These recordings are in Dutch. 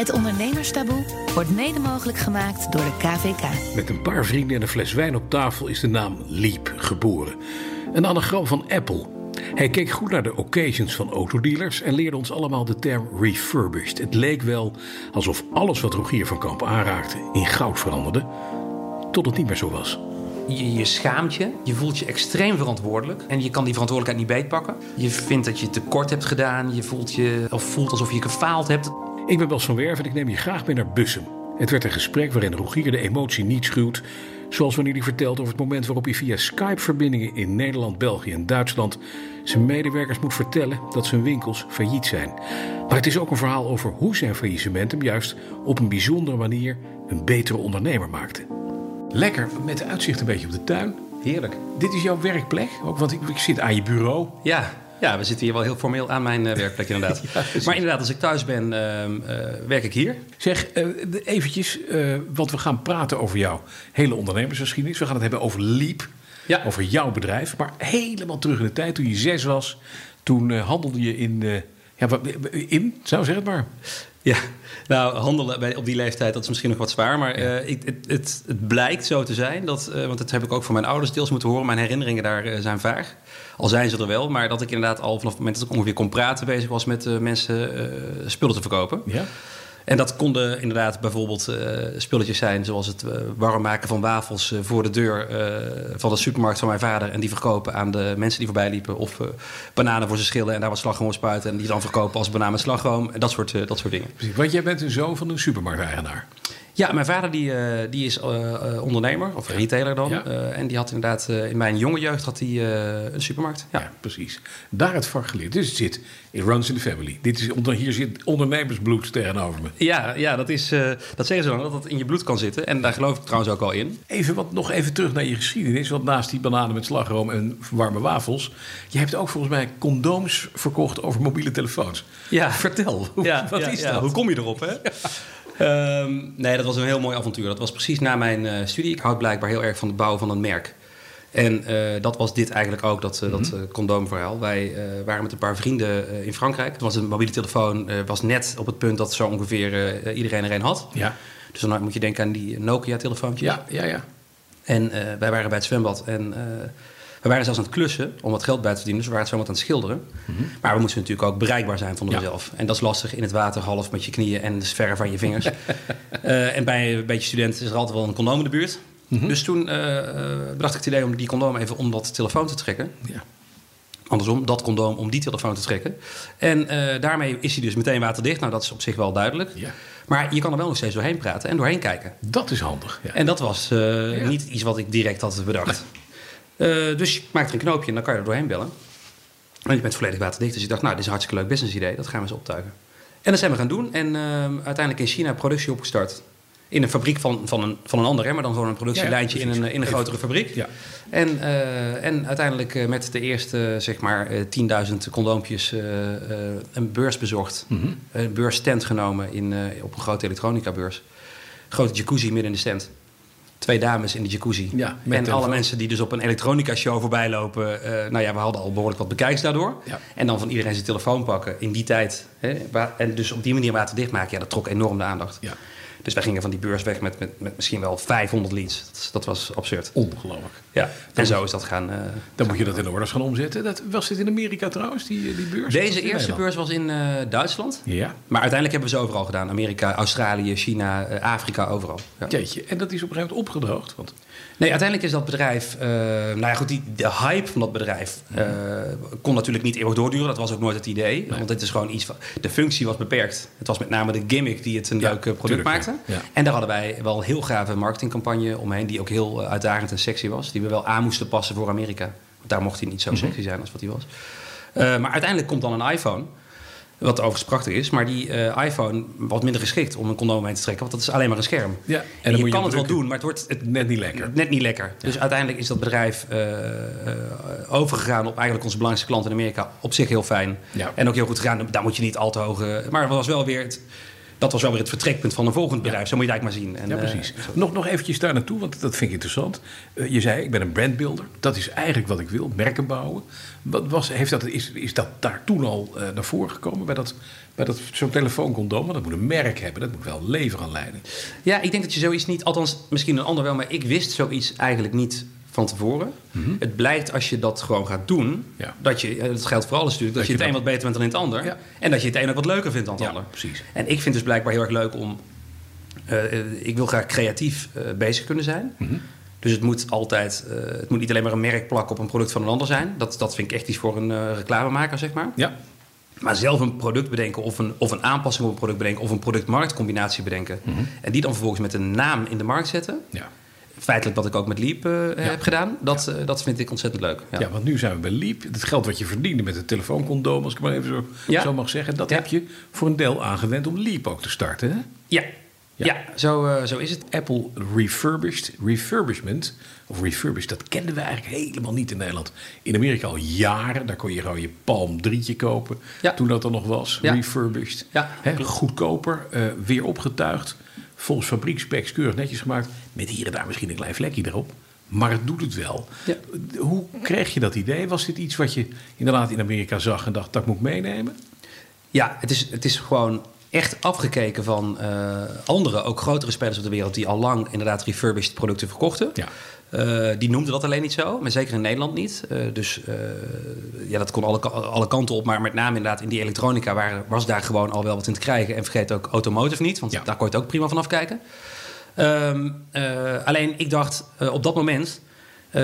Het ondernemerstaboe wordt mede mogelijk gemaakt door de KVK. Met een paar vrienden en een fles wijn op tafel is de naam Leap geboren. Een anagram van Apple. Hij keek goed naar de occasions van autodealers en leerde ons allemaal de term refurbished. Het leek wel alsof alles wat Rogier van Kamp aanraakte in goud veranderde, tot het niet meer zo was. Je, je schaamt je, je voelt je extreem verantwoordelijk en je kan die verantwoordelijkheid niet beetpakken. Je vindt dat je tekort hebt gedaan, je voelt, je, of voelt alsof je gefaald hebt. Ik ben Bas van Werf en ik neem je graag mee naar Bussum. Het werd een gesprek waarin Rogier de emotie niet schuwt. Zoals wanneer hij vertelt over het moment waarop hij via Skype-verbindingen in Nederland, België en Duitsland zijn medewerkers moet vertellen dat zijn winkels failliet zijn. Maar het is ook een verhaal over hoe zijn faillissement hem juist op een bijzondere manier een betere ondernemer maakte. Lekker, met uitzicht een beetje op de tuin. Heerlijk. Dit is jouw werkplek, ook, want ik, ik zit aan je bureau. Ja, ja, we zitten hier wel heel formeel aan mijn uh, werkplek inderdaad. maar inderdaad, als ik thuis ben, ehm, eh, werk ik hier. Zeg, eh, eventjes, eh, want we gaan praten over jouw hele ondernemersgeschiedenis. We gaan het hebben over Leap, Ja. over jouw bedrijf. Maar helemaal terug in de tijd, toen je zes was, toen eh, handelde je in... eh, ja, wat- in, zou zeg het maar. Ja, nou, handelen bij, op die leeftijd, dat is misschien nog wat zwaar. Maar eh, ik, het, het, het blijkt zo te zijn, dat, eh, want dat heb ik ook van mijn ouders deels moeten horen. Mijn herinneringen daar eh, zijn vaag. Al zijn ze er wel, maar dat ik inderdaad al vanaf het moment dat ik ongeveer kon praten... bezig was met mensen spullen te verkopen. Ja? En dat konden inderdaad bijvoorbeeld eh, spulletjes zijn... zoals het eh, warm maken van wafels eh, voor de deur van de supermarkt van mijn vader... en die verkopen aan de mensen die voorbij liepen. Of bananen voor ze schillen en daar wat slagroom op spuiten... en die dan verkopen als banaan met slagroom. En dat soort, dat soort dingen. Precies, want jij bent een zoon van een supermarkteigenaar. Ja, mijn vader die, eh, die is eh, eh, ondernemer, of retailer dan. Ja. En die had inderdaad in mijn jonge jeugd had hij, een supermarkt. Ja, Ja. precies. Daar het vak geleerd. Dus het zit, it runs in the family. Dit is, hier zit ondernemersbloed tegenover me. Ja, ja dat, is, dat zeggen ze dan, dat het in je bloed kan zitten. En daar geloof ik trouwens ook al in. Even, wat, nog even terug naar je geschiedenis. Want naast die bananen met slagroom en warme wafels... je hebt ook volgens mij condooms verkocht over mobiele telefoons. Ja. Vertel, hoe- Ja, wat is dat? Hoe kom je erop, hè? Ehm, nee, dat was een heel mooi avontuur. Dat was precies na mijn eh, studie. Ik houd blijkbaar heel erg van het bouwen van een merk. En eh, dat was dit eigenlijk ook, dat, eh, dat eh, condoomverhaal. Wij waren met een paar vrienden in Frankrijk. Het was een mobiele telefoon, was net op het punt dat zo ongeveer iedereen er een had. Ja, Dus dan moet je denken aan die Nokia-telefoontjes. ja, ja. ja. En wij waren bij het zwembad en we waren zelfs aan het klussen om wat geld bij te verdienen. Dus we waren het zwembad aan het schilderen. Maar we moesten natuurlijk ook bereikbaar zijn, vonden we Ja. zelf. En dat is lastig in het water, half met je knieën en dus verre van je vingers. Eh, en bij een beetje studenten is er altijd wel een condoom in de buurt. Dus toen eh, eh, bedacht ik het idee om die condoom even om dat telefoon te trekken. ja. Andersom, dat condoom om die telefoon te trekken. En daarmee is hij dus meteen waterdicht. Nou, dat is op zich wel duidelijk. Ja. Maar je kan er wel nog steeds doorheen praten en doorheen kijken. Dat is handig. Ja. En dat was niet iets wat ik direct had bedacht. Eh, dus je maakt er een knoopje en dan kan je er doorheen bellen. En je bent volledig waterdicht. Dus ik dacht, nou, dit is een hartstikke leuk business idee. Dat gaan we eens optuigen. En dat zijn we gaan doen. En ehm, uiteindelijk in China productie opgestart. In een fabriek van, van, een, van een ander, hè, maar dan gewoon een productielijntje Ja, in, een, in een grotere fabriek. Ja. En, eh, en uiteindelijk eh, met de eerste, zeg maar, eh, 10.000 condoompjes een beurs bezorgd. Mhm. Een beursstand genomen in, op een grote elektronica-beurs. Grote jacuzzi midden in de stand. Twee dames in de jacuzzi. Ja, met en alle telefoon. mensen die dus op een elektronica-show voorbij lopen. eh, nou ja, we hadden al behoorlijk wat bekijks daardoor. Ja. En dan van iedereen zijn telefoon pakken in die tijd. Hè, waar- en dus op die manier water dichtmaken. Ja, dat trok enorm de aandacht. Ja. Dus wij gingen van die beurs weg met, met, met misschien wel 500 leads. Dat, was absurd. Ongelooflijk. Ja, en zo is dat gaan... eh, Dan moet je dat in orders gaan omzetten. Dat, was dit in Amerika trouwens, die, die beurs? Deze eerste beurs was in eh, Duitsland. Ja. Maar uiteindelijk hebben we ze overal gedaan. Amerika, Australië, China, eh, Afrika, overal. Ja. Jeetje, en dat is op een gegeven moment opgedroogd. Want Nee, uiteindelijk is dat bedrijf... eh, nou ja, goed, die, de hype van dat bedrijf eh, kon natuurlijk niet eeuwig doorduren. Dat was ook nooit het idee. Want dit is gewoon iets van... De functie was beperkt. Het was met name de gimmick die het een Ja, leuk product tuurlijk, maakte. Ja. En daar hadden wij wel een heel gave marketingcampagne omheen... die ook heel eh, uitdagend en sexy was. Die we wel aan moesten passen voor Amerika. Want daar mocht hij niet zo sexy zijn als wat hij was. Maar uiteindelijk komt dan een iPhone... Wat overigens prachtig is, maar die eh, iPhone wat minder geschikt om een condoom heen te trekken. Want dat is alleen maar een scherm. Ja, en je kan het wel doen, maar het wordt het, net niet lekker. net niet lekker. Dus uiteindelijk is dat bedrijf eh, eh, overgegaan op eigenlijk onze belangrijkste klant in Amerika. Op zich heel fijn. Ja. En ook heel goed gedaan. Daar moet je niet al te hoge... Maar het was wel weer... Het, dat was wel weer het vertrekpunt van een volgend bedrijf. Zo moet je het eigenlijk maar zien. ja, En, precies. eh, nog, nog eventjes daar naartoe, want dat vind ik interessant. Eh, je zei, ik ben een brandbuilder. Dat is eigenlijk wat ik wil, merken bouwen. Wat was, heeft dat, is, is dat daar toen al eh, naar voren gekomen? Bij, dat, bij dat, zo'n telefooncondoom? Dat moet een merk hebben. Dat moet wel leven gaan leiden. Ja, ik denk dat je zoiets niet, althans misschien een ander wel, maar ik wist zoiets eigenlijk niet van tevoren. Het blijkt als je dat gewoon gaat doen, Mhm. Ja. dat je, eh, dat geldt voor alles natuurlijk, dat, Dat je het een wat beter bent dan in het ander. Ja. En dat je het een ook wat leuker vindt dan het Ja, ander. precies. En ik vind dus blijkbaar heel erg leuk om, eh, eh, ik wil graag creatief bezig kunnen zijn. Mhm. Dus het moet altijd, het moet niet alleen maar een merk plakken op een product van een ander zijn. Dat, dat vind ik echt iets voor een reclamemaker, zeg maar. Ja, Maar zelf een product bedenken of een, of een aanpassing op een product bedenken of een product-marktcombinatie bedenken. En die dan vervolgens met een naam in de markt zetten. ja. Feitelijk wat ik ook met Leap eh, heb gedaan. Dat, eh, dat vind ik ontzettend leuk. Ja. Ja. want nu zijn we bij Leap. Het geld wat je verdiende met het telefooncondoom, als ik maar even zo, zo mag zeggen, dat heb je voor een deel aangewend om Leap ook te starten. Hè? ja. Ja. Zo, eh, zo is het. Apple refurbished, refurbishment, of refurbished, dat kenden we eigenlijk helemaal niet in Nederland. In Amerika al jaren, daar kon je gewoon je Palm 3'tje kopen, Ja. toen dat er nog was, refurbished. Ja. Hè, goedkoper, weer opgetuigd, volgens fabriekspecs keurig netjes gemaakt, met hier en daar misschien een klein vlekje erop. Maar het doet het wel. Ja. Hoe kreeg je dat idee? Was dit iets wat je inderdaad in Amerika zag en dacht, dat moet ik meenemen? Ja, het is, het is gewoon echt afgekeken van eh, andere, ook grotere spelers op de wereld... die al lang inderdaad refurbished producten verkochten. Ja. Eh, die noemden dat alleen niet zo, maar zeker in Nederland niet. Eh, dus ja, dat kon alle, alle kanten op. Maar met name inderdaad in die elektronica waren, was daar gewoon al wel wat in te krijgen. En vergeet ook automotive niet, want Ja. daar kon je het ook prima vanaf kijken. Ehm, eh, alleen ik dacht op dat moment... eh,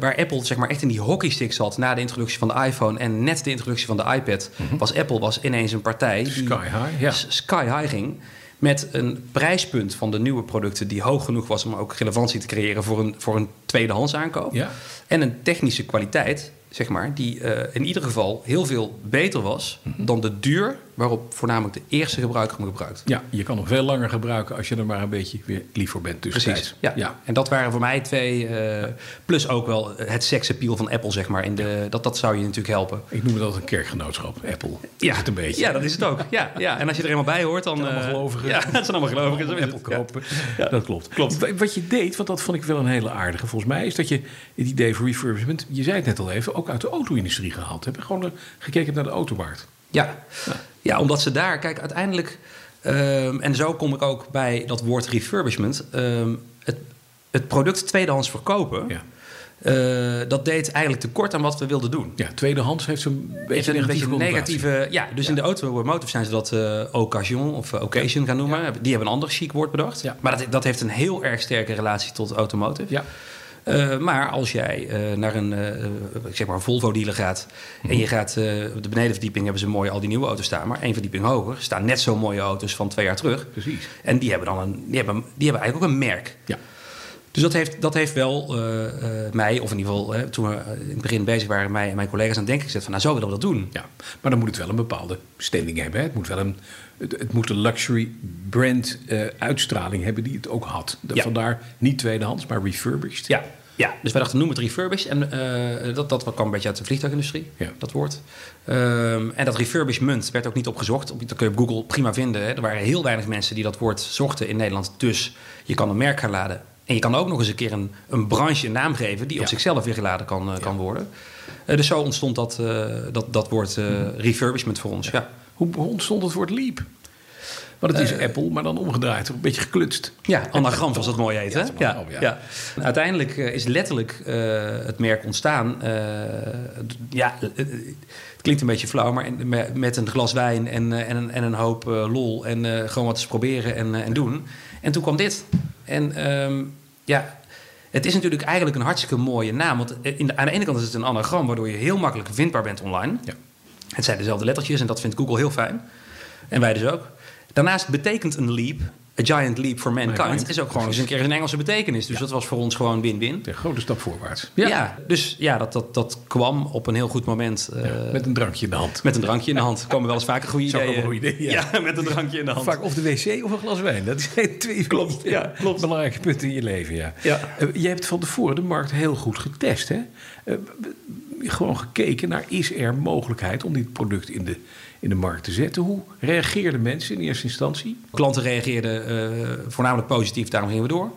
waar Apple zeg maar, echt in die hockeystick zat na de introductie van de iPhone en net de introductie van de iPad, was Apple was ineens een partij die Mhm. Sky high, ja. sky high ging. Met een prijspunt van de nieuwe producten die hoog genoeg was om ook relevantie te creëren voor een, voor een tweedehands aankoop. Ja. En een technische kwaliteit, zeg maar, die eh, in ieder geval heel veel beter was Mhm. dan de duur waarop voornamelijk de eerste gebruiker hem gebruikt. Ja, je kan hem veel langer gebruiken als je er maar een beetje weer lief voor bent. Precies. Ja. ja. En dat waren voor mij twee. eh, plus ook wel het seksappeal van Apple, zeg maar. In de, dat, dat zou je natuurlijk helpen. Ik noem het altijd een kerkgenootschap, Apple. Ja, het een beetje. Ja, dat is het ook. Ja, ja. En als je er eenmaal bij hoort, dan. zijn allemaal eh, gelovigen. Ja, het zijn allemaal gelovigen. Is Apple kopen. Ja. Dat klopt. Klopt. Wa- Wat je deed, want dat vond ik wel een hele aardige volgens mij, is dat je het idee voor refurbishment, je zei het net al even, ook uit de auto-industrie gehaald hebt. Gewoon eh, gekeken naar de automarkt. Ja. ja, omdat ze daar, kijk, uiteindelijk. ehm, en zo kom ik ook bij dat woord refurbishment. ehm, het, het product tweedehands verkopen. Ja. eh, dat deed eigenlijk tekort aan wat we wilden doen. Ja, tweedehands heeft zo'n Heeft beetje een een beetje een negatieve. Ja, dus in de automotive zijn ze dat eh occasion of eh, occasion gaan noemen. Die hebben een ander chic woord bedacht. Ja. Maar dat, dat heeft een heel erg sterke relatie tot automotive. Ja. Eh, maar als jij eh, naar een, eh, ik zeg maar een Volvo-dealer gaat... en je gaat eh, op de benedenverdieping hebben ze mooi al die nieuwe auto's staan... maar één verdieping hoger staan net zo mooie auto's van twee jaar terug. Precies. En die hebben dan een, die hebben, die hebben eigenlijk ook een merk. Ja. Dus dat heeft, dat heeft wel eh, eh, mij, of in ieder geval hè, toen we in het begin bezig waren... mij en mijn collega's aan het denken gezet van... nou, zo willen we dat doen. ja, maar dan moet het wel een bepaalde standing hebben. Hè? Het moet wel een, het, het moet een luxury brand eh, uitstraling hebben die het ook had. De- Ja. Vandaar niet tweedehands, maar refurbished. Ja, ja. dus wij dachten, noem het refurbished. En dat, dat kwam een beetje uit de vliegtuigindustrie, Ja. dat woord. Ehm, en dat refurbishment werd ook niet opgezocht. Op, dat kun je op Google prima vinden. Hè. Er waren heel weinig mensen die dat woord zochten in Nederland. Dus je kan een merk gaan laden. En je kan ook nog eens een keer een, een branche een naam geven... die op Ja. zichzelf weer geladen kan, eh, kan worden. Eh, dus zo ontstond dat, eh, dat, dat woord refurbishment voor ons. Ja. Hoe ontstond het woord Leap? Want het is Apple, maar dan omgedraaid, een beetje geklutst. Ja, anagram zoals dat mooi heet. Ja, Hè? Ja, ja. ja. Uiteindelijk is letterlijk het merk ontstaan. ja, het klinkt een beetje flauw, maar met een glas wijn en, en, een, en een hoop lol. En gewoon wat eens proberen en, en doen. En toen kwam dit. En ehm, ja, het is natuurlijk eigenlijk een hartstikke mooie naam. Want in de, aan de ene kant is het een anagram, waardoor je heel makkelijk vindbaar bent online. Ja. Het zijn dezelfde lettertjes en dat vindt Google heel fijn. En wij dus ook. Daarnaast betekent een leap, giant leap for mankind, is ook gewoon eens een keer een Engelse betekenis. Dus dat was voor ons gewoon win-win. Een grote stap voorwaarts. Ja. dus ja, dat, dat, dat kwam op een heel goed moment. eh, Met een drankje in de hand. met een drankje in de hand. Komen wel eens vaker goede ideeën. een goed idee, ja. ja. met een drankje in de hand. Vaak of de wc of een glas wijn. Dat zijn twee Klopt, ja, klopt. belangrijke punten in je leven. Ja. Ja. Eh, jij hebt van tevoren de markt heel goed getest. Hè? Eh, gewoon gekeken naar is er mogelijkheid om dit product in de, in de markt te zetten. Hoe reageerden mensen in eerste instantie? Klanten reageerden uh, voornamelijk positief, daarom gingen we door.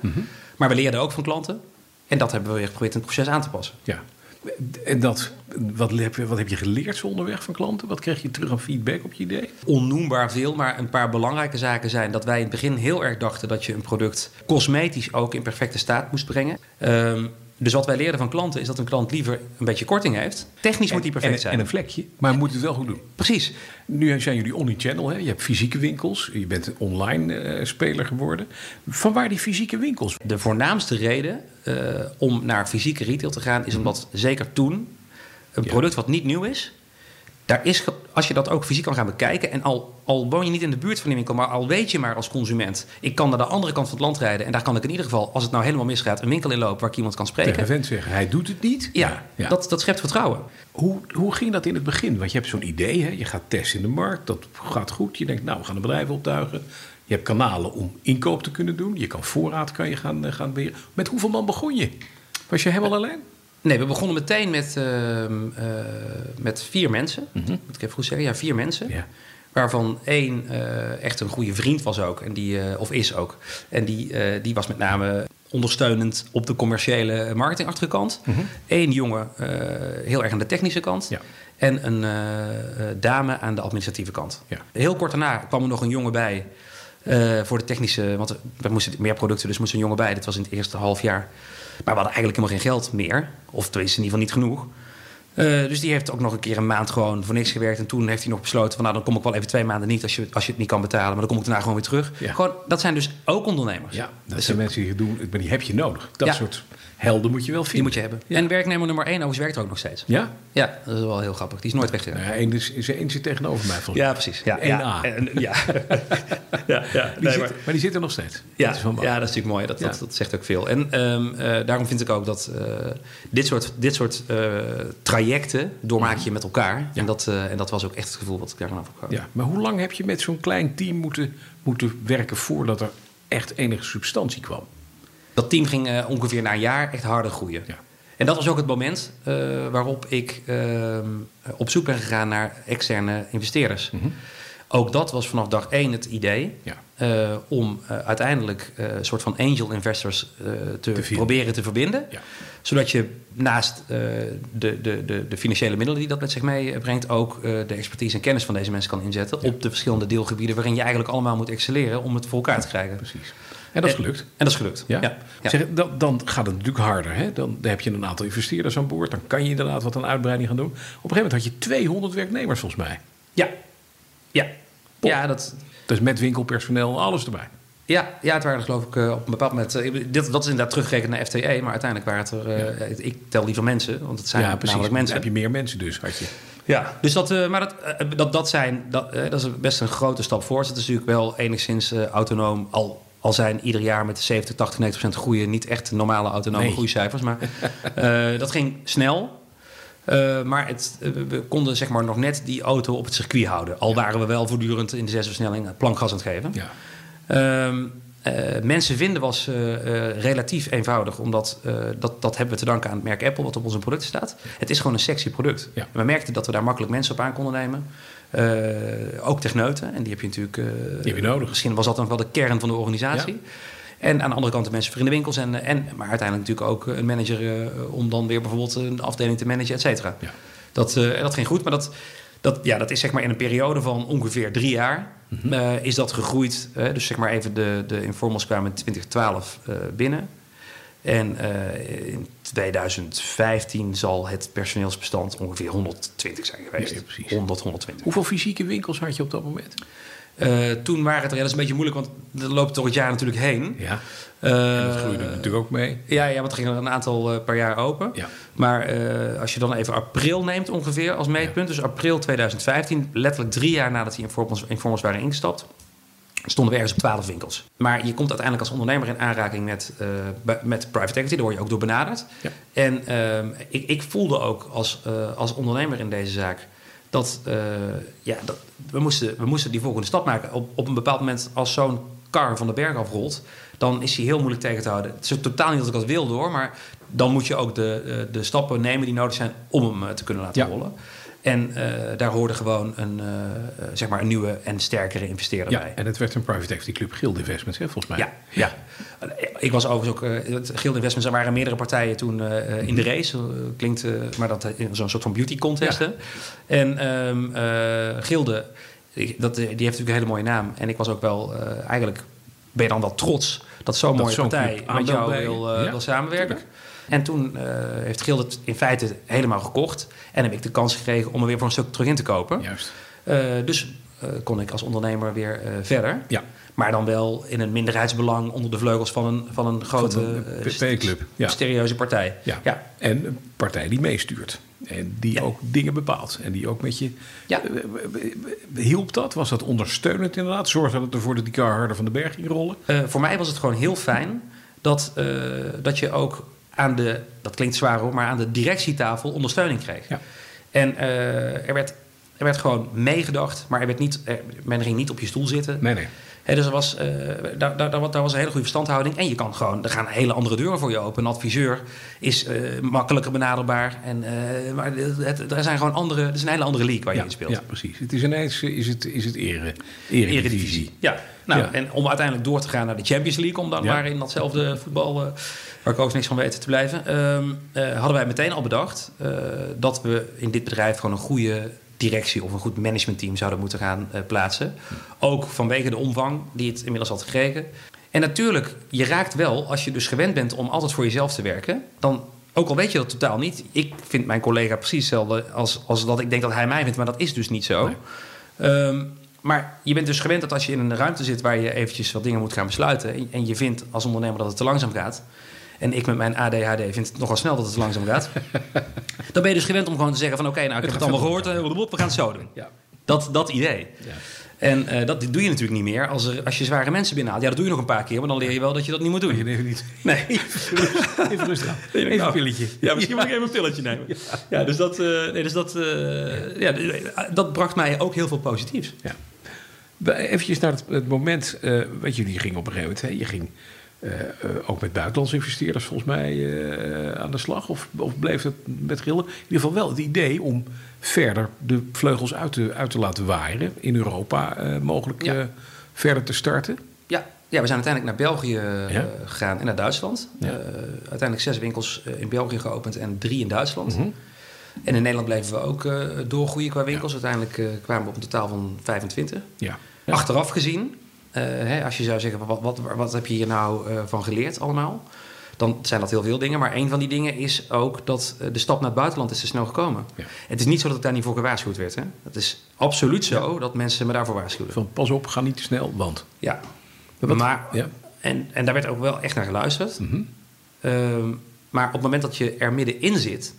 Maar we leerden ook van klanten. En dat hebben we geprobeerd in het proces aan te passen. Ja. En dat, wat, heb je, wat heb je geleerd zo onderweg van klanten? Wat kreeg je terug aan feedback op je idee? Onnoembaar veel, maar een paar belangrijke zaken zijn dat wij in het begin heel erg dachten dat je een product cosmetisch ook in perfecte staat moest brengen. Um, dus wat wij leren van klanten is dat een klant liever een beetje korting heeft. Technisch moet die perfect en, zijn. En een vlekje, maar moet het wel goed doen. Precies. Nu zijn jullie omnichannel. Hè? Je hebt fysieke winkels. Je bent een online uh, speler geworden. Van waar die fysieke winkels? De voornaamste reden uh, om naar fysieke retail te gaan... is omdat zeker toen een product wat niet nieuw is daar is, als je dat ook fysiek kan gaan bekijken, en al, al woon je niet in de buurt van die winkel, maar al weet je maar als consument, ik kan naar de andere kant van het land rijden en daar kan ik in ieder geval, als het nou helemaal misgaat, een winkel inlopen waar ik iemand kan spreken. Tegen vent zeggen, hij doet het niet. Ja, ja. Dat, dat schept vertrouwen. Hoe, hoe ging dat in het begin? Want je hebt zo'n idee, hè? je gaat testen in de markt, dat gaat goed. Je denkt, nou, we gaan een bedrijf optuigen. Je hebt kanalen om inkoop te kunnen doen. Je kan voorraad kan je gaan, eh, gaan beheren. Met hoeveel man begon je? Was je helemaal alleen? Nee, we begonnen meteen met, uh, uh, met vier mensen. Mm -hmm. Moet ik even goed zeggen? Ja, vier mensen. Ja. Waarvan één uh, echt een goede vriend was ook. En die, of is ook. En die, die was met name ondersteunend op de commerciële marketingachtige kant. Mhm. Eén jongen heel erg aan de technische kant. Ja. En een dame aan de administratieve kant. Ja. Heel kort daarna kwam er nog een jongen bij... voor de technische, want we moesten meer producten, dus moest een jongen bij. Dit was in het eerste half jaar. Maar we hadden eigenlijk helemaal geen geld meer. Of tenminste in ieder geval niet genoeg. Uh, dus die heeft ook nog een keer een maand gewoon voor niks gewerkt. En toen heeft hij nog besloten van... nou, dan kom ik wel even twee maanden niet als je, als je het niet kan betalen. Maar dan kom ik daarna gewoon weer terug. Ja. Gewoon, dat zijn dus ook ondernemers. Ja, dat Dus zijn mensen die doen, maar die heb je nodig. Dat Ja. soort helden moet je wel Die vinden. moet je hebben. Ja. En werknemer nummer één overigens werkt er ook nog steeds. Ja? Ja, dat is wel heel grappig. Die is nooit weggegaan. Nou ja, één, is, is, één zit tegenover mij. volgens Ja, precies. Ja, 1A. ja, en- ja. ja, ja. mij. Die Nee, zit, maar- maar... die zit er nog steeds. Ja, Dat is ja, dat is natuurlijk mooi. Dat, dat, dat zegt ook veel. En ehm, eh, daarom vind ik ook dat eh, dit soort, dit soort eh, trajecten doormaak je met elkaar. En, dat, en dat was ook echt het gevoel wat ik daarvan gehad. Ja, maar hoe lang heb je met zo'n klein team moeten, moeten werken voordat er echt enige substantie kwam? Dat team ging eh, ongeveer na een jaar echt harder groeien. Ja. En dat was ook het moment eh, waarop ik ehm, op zoek ben gegaan naar externe investeerders. Ook dat was vanaf dag één het idee. Ja. eh, om uiteindelijk een soort van angel investors te, vinden. proberen te verbinden. Ja. Zodat je naast de, de, de, de financiële middelen die dat met zich meebrengt... ook de expertise en kennis van deze mensen kan inzetten... op de verschillende deelgebieden waarin je eigenlijk allemaal moet excelleren... om het voor elkaar te krijgen. Precies. En dat is gelukt. En dat is gelukt. Ja? ja. ja. Zeg, dan, dan gaat het natuurlijk harder. Hè? Dan, dan heb je een aantal investeerders aan boord. Dan kan je inderdaad wat aan uitbreiding gaan doen. Op een gegeven moment had je 200 werknemers volgens mij. Ja. Ja. Ja, dat, Dus met winkelpersoneel, alles erbij. ja, ja, het waren geloof ik eh, op een bepaald moment... eh, dit, dat is inderdaad teruggerekend naar FTE, maar uiteindelijk waren het er... eh, Ik tel liever mensen, want het zijn ja, precies. namelijk Dan mensen. heb je meer mensen dus, had je. Ja, dus dat, maar dat, dat, dat, zijn, dat, dat is best een grote stap voor. Het is natuurlijk wel enigszins autonoom. Al, al zijn ieder jaar met de 70, 80, 90 procent groeien niet echt normale autonome Nee. groeicijfers. Maar eh, dat ging snel. Eh, maar het, eh, we konden zeg maar nog net die auto op het circuit houden. Al waren we wel voortdurend in de zesversnelling plankgas aan het geven. Ja. Ehm, eh, mensen vinden was relatief eenvoudig, omdat dat, dat hebben we te danken aan het merk Apple, wat op onze producten staat. Het is gewoon een sexy product. Ja. En we merkten dat we daar makkelijk mensen op aan konden nemen. Eh, ook techneuten, en die heb je natuurlijk. eh, Die heb je nodig. Misschien was dat dan wel de kern van de organisatie. En aan de andere kant de mensen voor in de winkels. En, en, maar uiteindelijk natuurlijk ook een manager eh, om dan weer bijvoorbeeld een afdeling te managen, et cetera. Ja. Dat, dat ging goed, maar dat, dat, ja, dat is zeg maar in een periode van ongeveer drie jaar Mhm. is dat gegroeid. dus zeg maar even de, de informals kwamen in 2012 eh, binnen. En eh, in 2015 zal het personeelsbestand ongeveer 120 zijn geweest. Ja, precies. 100, 120. Hoeveel fysieke winkels had je op dat moment? Eh, toen waren het er, ja, dat is een beetje moeilijk, want dat loopt door het jaar natuurlijk heen. Ja. En dat groeide natuurlijk ook mee. Ja, ja, want er gingen er een aantal per jaar open. Ja. Maar als je dan even april neemt ongeveer als meetpunt... dus april 2015, letterlijk drie jaar nadat die informers, informers waren ingestapt... stonden we ergens op 12 winkels. Maar je komt uiteindelijk als ondernemer in aanraking met, eh, met private equity. Daar word je ook door benaderd. Ja. En ehm, ik, ik voelde ook als, eh, als ondernemer in deze zaak... dat, eh, ja, dat we, moesten, we moesten die volgende stap maken. Op, op een bepaald moment als zo'n kar van de berg afrolt... dan is hij heel moeilijk tegen te houden. Het is totaal niet dat ik dat wilde hoor... maar dan moet je ook de, de stappen nemen die nodig zijn om hem te kunnen laten Ja. rollen. En uh, daar hoorde gewoon een, uh, zeg maar een nieuwe en sterkere investeerder ja, bij. En het werd een private equity club, Gild Investments, hè, volgens mij. Ja, ja. ik was overigens ook... Uh, Gild Investments, er waren meerdere partijen toen in de race. klinkt, maar dat zo'n soort van beauty contest. Ja. En um, Gilde, dat, die heeft natuurlijk een hele mooie naam. En ik was ook wel... eigenlijk ben je dan wel trots dat zo'n mooie partij met jou wil, ja, wil samenwerken. Tuurlijk. En toen uh, heeft Gild het in feite helemaal gekocht. En heb ik de kans gekregen om er weer voor een stuk terug in te kopen. Juist. Uh, dus uh, kon ik als ondernemer weer verder. Ja. Maar dan wel in een minderheidsbelang onder de vleugels van een, van een grote PP-club. Ja. Serieuze partij. Ja. ja. En een partij die meestuurt. En die ja. ook dingen bepaalt. En die ook met je. Ja. Hielp dat? Was dat ondersteunend inderdaad? Zorgde dat ervoor dat die kar harder van de berg ging rollen? voor mij was het gewoon heel fijn dat, dat je ook aan de, dat klinkt zwaar hoor, maar aan de directietafel ondersteuning kreeg. Ja. En uh, er, werd, er werd gewoon meegedacht, maar er werd niet, er, men ging niet op je stoel zitten. Nee, nee. He, dus er was, uh, daar, daar, daar, was een hele goede verstandhouding. En je kan gewoon, er gaan hele andere deuren voor je open. Een adviseur is uh, makkelijker benaderbaar. En, maar het, er zijn gewoon andere, er is een hele andere league waar ja, je in speelt. Ja, precies. Het is ineens is het, is het ere, eredivisie. eredivisie. Ja, nou, ja. en om uiteindelijk door te gaan naar de Champions League, om dan ja. maar in datzelfde voetbal waar ik ook niks van weten te blijven, um, uh, hadden wij meteen al bedacht uh, dat we in dit bedrijf gewoon een goede directie of een goed managementteam zouden moeten gaan plaatsen. Ook vanwege de omvang die het inmiddels had gekregen. En natuurlijk, je raakt wel, als je dus gewend bent om altijd voor jezelf te werken, dan ook al weet je dat totaal niet. Ik vind mijn collega precies hetzelfde als, als dat ik denk dat hij mij vindt, maar dat is dus niet zo. Nee. Um, maar je bent dus gewend dat als je in een ruimte zit waar je eventjes wat dingen moet gaan besluiten. En, je vindt als ondernemer dat het te langzaam gaat. En ik met mijn ADHD vind het nogal snel dat het te langzaam gaat. dan ben je dus gewend om gewoon te zeggen van... oké, okay, nou, ik heb het allemaal gehoord, uh, we gaan het zo doen. Ja. Dat, dat idee. Ja. En uh, dat doe je natuurlijk niet meer als, er, als je zware mensen binnenhaalt. Ja, dat doe je nog een paar keer, maar dan leer je wel dat je dat niet moet doen. Nee, even niet. Nee. Even rustig aan. Even een nou, pilletje. Ja, misschien moet ik even een pilletje nemen. Ja, ja dus, dat, uh, nee, dus dat, uh, ja. dat bracht mij ook heel veel positiefs. Ja. Even naar het, het moment, wat jullie gingen op een gegeven moment. Hè? Je ging uh, uh, ook met buitenlandse investeerders volgens mij uh, aan de slag? Of, of bleef het met grillen? In ieder geval wel het idee om verder de vleugels uit te, uit te laten waaien. In Europa mogelijk ja. verder te starten. Ja. ja, we zijn uiteindelijk naar België ja. gegaan en naar Duitsland. Ja. uiteindelijk zes winkels in België geopend en drie in Duitsland. -hmm. En in Nederland bleven we ook doorgroeien qua winkels. Uiteindelijk kwamen we op een totaal van 25. Ja. Achteraf gezien uh, hè, als je zou zeggen, wat, wat, wat heb je hier nou van geleerd allemaal? Dan zijn dat heel veel dingen. Maar een van die dingen is ook dat de stap naar het buitenland is te snel gekomen. Ja. Het is niet zo dat ik daar niet voor gewaarschuwd werd. Hè? Het is absoluut zo dat mensen me daarvoor waarschuwen. Van pas op, ga niet te snel, want... Ja, wat, maar, ja. En, en daar werd ook wel echt naar geluisterd. Mm -hmm. maar op het moment dat je er middenin zit...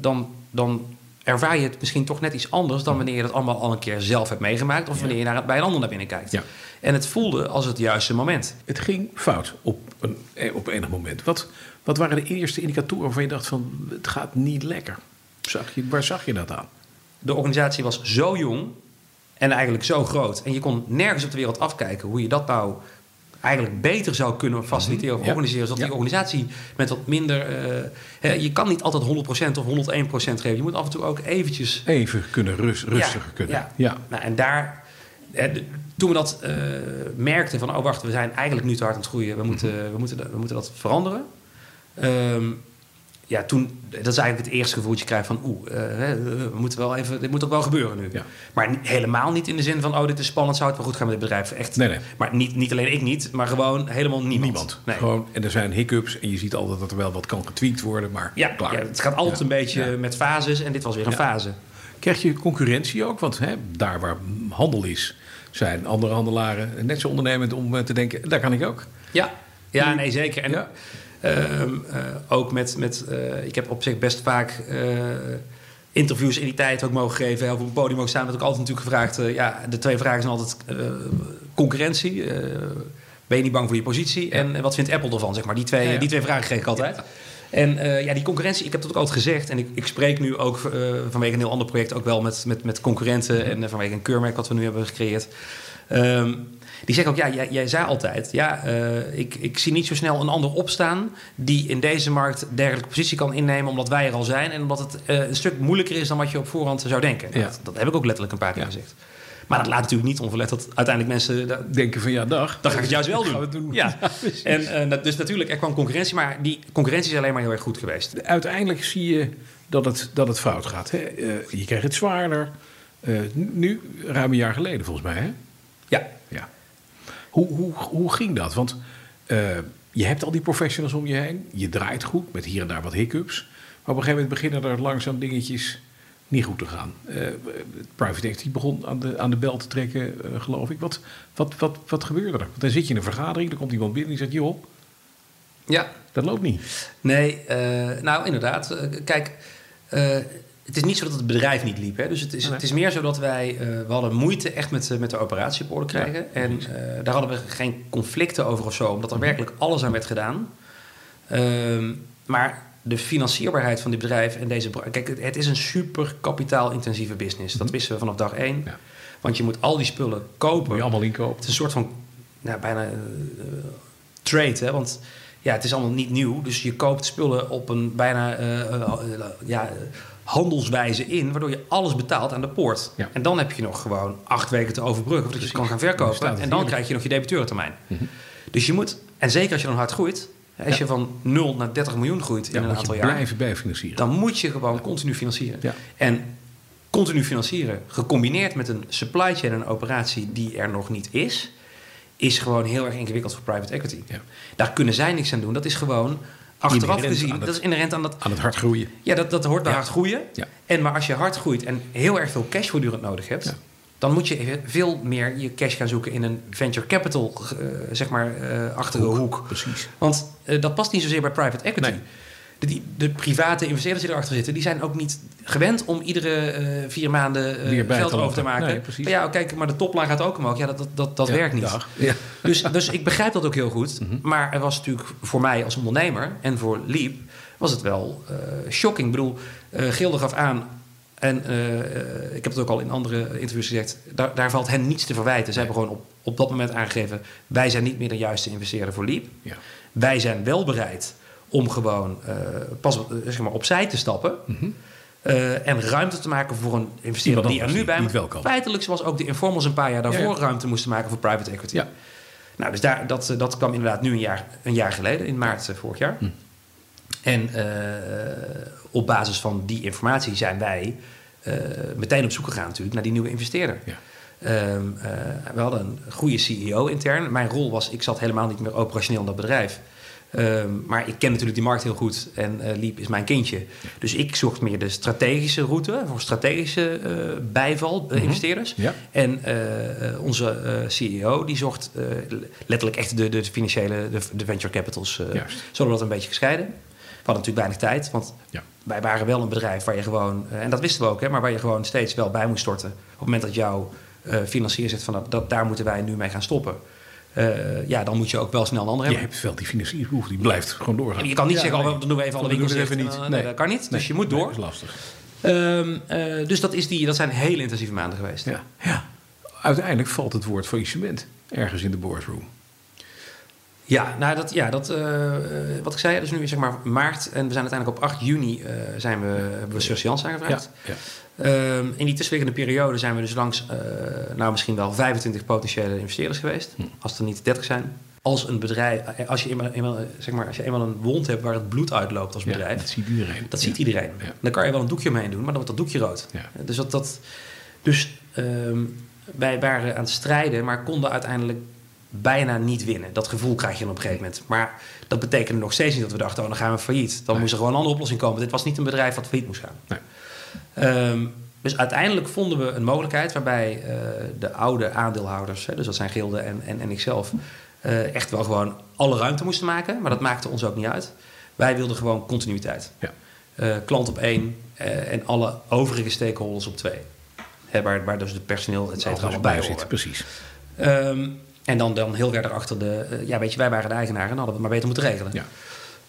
dan, dan ervaar je het misschien toch net iets anders dan wanneer je dat allemaal al een keer zelf hebt meegemaakt. Of wanneer je naar het, bij een ander naar binnen kijkt. Ja. En het voelde als het juiste moment. Het ging fout op, een, op enig moment. Wat, wat waren de eerste indicatoren waarvan je dacht van het gaat niet lekker? Zag je, waar zag je dat aan? De organisatie was zo jong en eigenlijk zo groot. En je kon nergens op de wereld afkijken hoe je dat nou eigenlijk beter zou kunnen faciliteren of ja. organiseren. Zodat die organisatie met wat minder... Uh, hè, je kan niet altijd 100% of 101% geven. Je moet af en toe ook eventjes... Even kunnen, rust, rustiger ja, kunnen. Ja. ja. Nou, en daar... Toen we dat uh, merkten van... oh wacht, we zijn eigenlijk nu te hard aan het groeien. We moeten, -hmm. we moeten, we moeten dat veranderen. Um, ja, toen, dat is eigenlijk het eerste gevoel dat je krijgt van... oeh, uh, we moeten wel even, dit moet ook wel gebeuren nu. Ja. Maar helemaal niet in de zin van... oh, dit is spannend, zou het wel goed gaan met dit bedrijf. Echt, nee, nee. Maar niet, niet alleen ik niet, maar gewoon helemaal niemand. Niemand. Nee. Gewoon, en er zijn hiccups en je ziet altijd dat er wel wat kan getweakt worden, maar ja, klaar. Ja, het gaat altijd ja. een beetje met fases en dit was weer een fase. Krijg je concurrentie ook? Want hè, daar waar handel is, zijn andere handelaren net zo ondernemend om te denken... daar kan ik ook. Ja, ja nee, zeker. En. Um, uh, ook met, met uh, ik heb op zich best vaak uh, interviews in die tijd ook mogen geven, of op een podium mogen staan, werd ook altijd natuurlijk gevraagd. ja, de twee vragen zijn altijd concurrentie. ben je niet bang voor je positie? En wat vindt Apple ervan? Zeg maar. die, twee, ja, ja. die twee vragen kreeg ik altijd. En uh, ja, die concurrentie, ik heb dat ook altijd gezegd. En ik, ik spreek nu ook uh, vanwege een heel ander project ook wel met, met, met concurrenten. En uh, vanwege een keurmerk wat we nu hebben gecreëerd. Um, die zeggen ook, ja, jij, jij zei altijd... ja, ik, ik zie niet zo snel een ander opstaan... die in deze markt dergelijke positie kan innemen... omdat wij er al zijn en omdat het een stuk moeilijker is... dan wat je op voorhand zou denken. Ja. Dat, dat, heb ik ook letterlijk een paar keer ja. gezegd. Maar dat laat natuurlijk niet onverlet dat uiteindelijk mensen denken van ja, dag. Dan ga ik het juist wel doen. we doen. Ja. en uh, dus natuurlijk, er kwam concurrentie, maar die concurrentie is alleen maar heel erg goed geweest. Uiteindelijk zie je dat het, dat het fout gaat. Hè? Je krijgt het zwaarder. Nu, ruim een jaar geleden volgens mij. Hè? Ja. Hoe, hoe, hoe ging dat? Want je hebt al die professionals om je heen. Je draait goed met hier en daar wat hiccups. Maar op een gegeven moment beginnen er langzaam dingetjes niet goed te gaan. Uh, private equity begon aan de, aan de bel te trekken, uh, geloof ik. Wat, wat, wat, wat gebeurde er? Want dan zit je in een vergadering, dan komt iemand binnen en die zegt: joh, ja. dat loopt niet. Nee, uh, nou inderdaad. kijk, het is niet zo dat het bedrijf niet liep. Hè? Dus het is, het is meer zo dat wij... we hadden moeite echt met, met de operatie op orde krijgen. Ja, en daar hadden we geen conflicten over of zo. Omdat er werkelijk alles aan werd gedaan. Ehm, maar de financierbaarheid van dit bedrijf en deze. Kijk, het is een super kapitaalintensieve business. Dat wisten we vanaf dag één. Ja. Want je moet al die spullen kopen. Moet je allemaal inkopen. Het is een soort van nou, bijna trade. Hè? Want ja, het is allemaal niet nieuw. Dus je koopt spullen op een bijna ja, handelswijze in, waardoor je alles betaalt aan de poort. Ja. En dan heb je nog gewoon acht weken te overbruggen voordat je het kan gaan verkopen. En dan krijg je nog je debiteurtermijn. Mm -hmm. Dus je moet, en zeker als je dan hard groeit, als ja. je van 0 naar 30 miljoen groeit in ja, een aantal jaar, blijven bijfinancieren. dan moet je gewoon continu financieren. En continu financieren, gecombineerd met een supply chain en een operatie die er nog niet is, is gewoon heel erg ingewikkeld voor private equity. Daar kunnen zij niks aan doen. Dat is gewoon achteraf gezien, het, dat is inherent aan dat... Aan het hard groeien. Ja, dat, dat hoort bij hard groeien. En maar als je hard groeit en heel erg veel cash voortdurend nodig hebt dan moet je veel meer je cash gaan zoeken in een venture capital, uh, zeg maar, uh, achtige hoek. hoek. Precies. Want uh, dat past niet zozeer bij private equity. Nee. De, de, private investeerders die erachter zitten, die zijn ook niet gewend om iedere vier maanden geld over te maken. Nee, precies. Maar ja, kijk, maar de toplijn gaat ook omhoog. Ja, dat, dat, dat, dat ja, werkt niet. Ja. Dus, dus ik begrijp dat ook heel goed. Mm -hmm. Maar er was natuurlijk voor mij als ondernemer en voor Leap was het wel shocking. Ik bedoel, Gilde gaf aan en uh, ik heb het ook al in andere interviews gezegd, daar, daar valt hen niets te verwijten. Ze hebben gewoon op, op dat moment aangegeven, wij zijn niet meer de juiste investeerder voor Leap. Ja. Wij zijn wel bereid om gewoon uh, pas zeg maar, opzij te stappen. Mm -hmm. uh, en ruimte te maken voor een investeerder die er nu bij moet. Feitelijk zoals ook de informals een paar jaar daarvoor ja, ja. ruimte moesten maken voor private equity. Ja. Nou, dus daar, dat, dat kwam inderdaad nu een jaar, een jaar geleden, in maart vorig jaar. Mm. En op basis van die informatie zijn wij meteen op zoek gegaan natuurlijk naar die nieuwe investeerder. Ja. Uh, we hadden een goede CEO intern. Mijn rol was, ik zat helemaal niet meer operationeel in dat bedrijf. Um, maar ik ken natuurlijk die markt heel goed en uh, Liep is mijn kindje. Dus ik zocht meer de strategische route voor strategische bijval mm -hmm. investeerders. Ja. En onze CEO die zocht letterlijk echt de, de financiële, de, de venture capitals. zodat dat een beetje gescheiden hadden natuurlijk weinig tijd. Want ja. wij waren wel een bedrijf waar je gewoon, en dat wisten we ook, hè, maar waar je gewoon steeds wel bij moest storten. Op het moment dat jouw financier zegt van dat, dat, daar moeten wij nu mee gaan stoppen. Uh, ja, dan moet je ook wel snel een ander hebben. Je hebt wel die financierbehoefte, die blijft gewoon doorgaan. En je kan niet ja, zeggen, nee. oh, dan doen we even alle winkels even niet. nee. dat kan niet, dus je moet door. dat is lastig. Um, dus dat, is die, dat zijn hele intensieve maanden geweest. Ja. ja. Uiteindelijk valt het woord faillissement ergens in de boardroom. Ja, nou dat, ja, dat uh, wat ik zei, is nu zeg maar maart en we zijn uiteindelijk op 8 juni uh, zijn we, hebben we surseance aangevraagd. Ja, ja. Um, in die tussenliggende periode zijn we dus langs, uh, nou misschien wel 25 potentiële investeerders geweest, hm. als er niet 30 zijn. Als een bedrijf, als je eenmaal, eenmaal, zeg maar, als je eenmaal een wond hebt waar het bloed uitloopt als bedrijf. Ja, dat ziet iedereen. Dat ziet iedereen. Dan kan je wel een doekje omheen doen, maar dan wordt dat doekje rood. Dus, dat, dat, dus um, wij waren aan het strijden, maar konden uiteindelijk bijna niet winnen. Dat gevoel krijg je dan op een gegeven moment. Maar dat betekende nog steeds niet dat we dachten... oh, dan gaan we failliet. Dan nee. moest er gewoon een andere oplossing komen. Dit was niet een bedrijf dat failliet moest gaan. Nee. Um, dus uiteindelijk vonden we een mogelijkheid... waarbij uh, de oude aandeelhouders... Hè, dus dat zijn Gilde en, en, en ikzelf... Uh, echt wel gewoon alle ruimte moesten maken. Maar dat maakte ons ook niet uit. Wij wilden gewoon continuïteit. Ja. Uh, klant op één en alle overige stakeholders op twee. Hè, waar, waar dus de personeel, et cetera, allemaal bij zit. Precies. Um, en dan, dan heel ver erachter de... Ja, weet je, wij waren de eigenaar en hadden we het maar beter moeten regelen. Ja.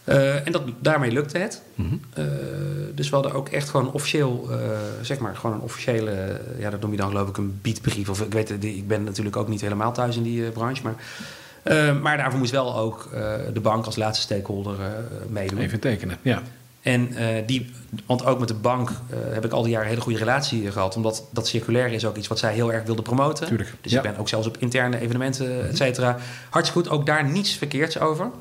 Eh, en dat, daarmee lukte het. Mhm. Eh, dus we hadden ook echt gewoon officieel, eh, zeg maar, gewoon een officiële, ja, dat noem je dan geloof ik een biedbrief. Of ik weet, ik ben natuurlijk ook niet helemaal thuis in die branche, maar, maar daarvoor moest wel ook de bank als laatste stakeholder eh, meedoen. Even tekenen, ja. En die, want ook met de bank heb ik al die jaren een hele goede relatie eh, gehad. Omdat dat circulair is ook iets wat zij heel erg wilden promoten. Tuurlijk, Dus ja. ik ben ook zelfs op interne evenementen, et cetera. Hartstikke goed, ook daar niets verkeerds over.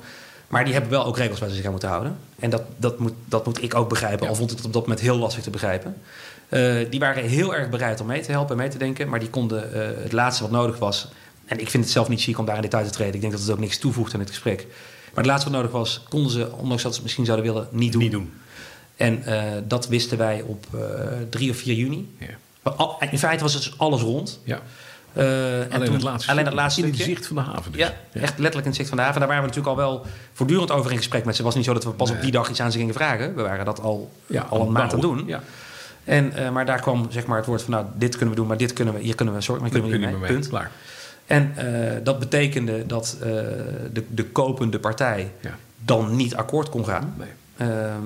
Maar die hebben wel ook regels waar ze zich aan moeten houden. En dat, dat, moet, dat moet ik ook begrijpen. Ja. Al vond ik het op dat moment heel lastig te begrijpen. Eh, die waren heel erg bereid om mee te helpen en mee te denken. Maar die konden eh, het laatste wat nodig was... En ik vind het zelf niet chic om daar in detail te treden. Ik denk dat het ook niks toevoegt aan het gesprek. Maar het laatste wat nodig was, konden ze, ondanks dat ze het misschien zouden willen, niet doen. Niet doen. En eh, dat wisten wij op eh 3 of 4 juni. Ja. Maar al- In feite was het dus alles rond. ja. Eh, en Alleen, toen- het laatste alleen dat laatste in het zicht van de haven dus. Ja, echt letterlijk in het zicht van de haven. Daar waren we natuurlijk al wel voortdurend over in gesprek met ze. Het was niet zo dat we pas op die dag iets aan ze gingen vragen. We waren dat al, Ja, al een maand aan het doen. Ja. En, eh, maar daar kwam zeg maar, het woord van, nou, dit kunnen we doen, maar dit kunnen we, hier kunnen we, sorry, maar kunnen we niet mee. mee. Punt. Klaar. En eh, dat betekende dat de, de kopende partij dan niet akkoord kon gaan. Nee. Ehm,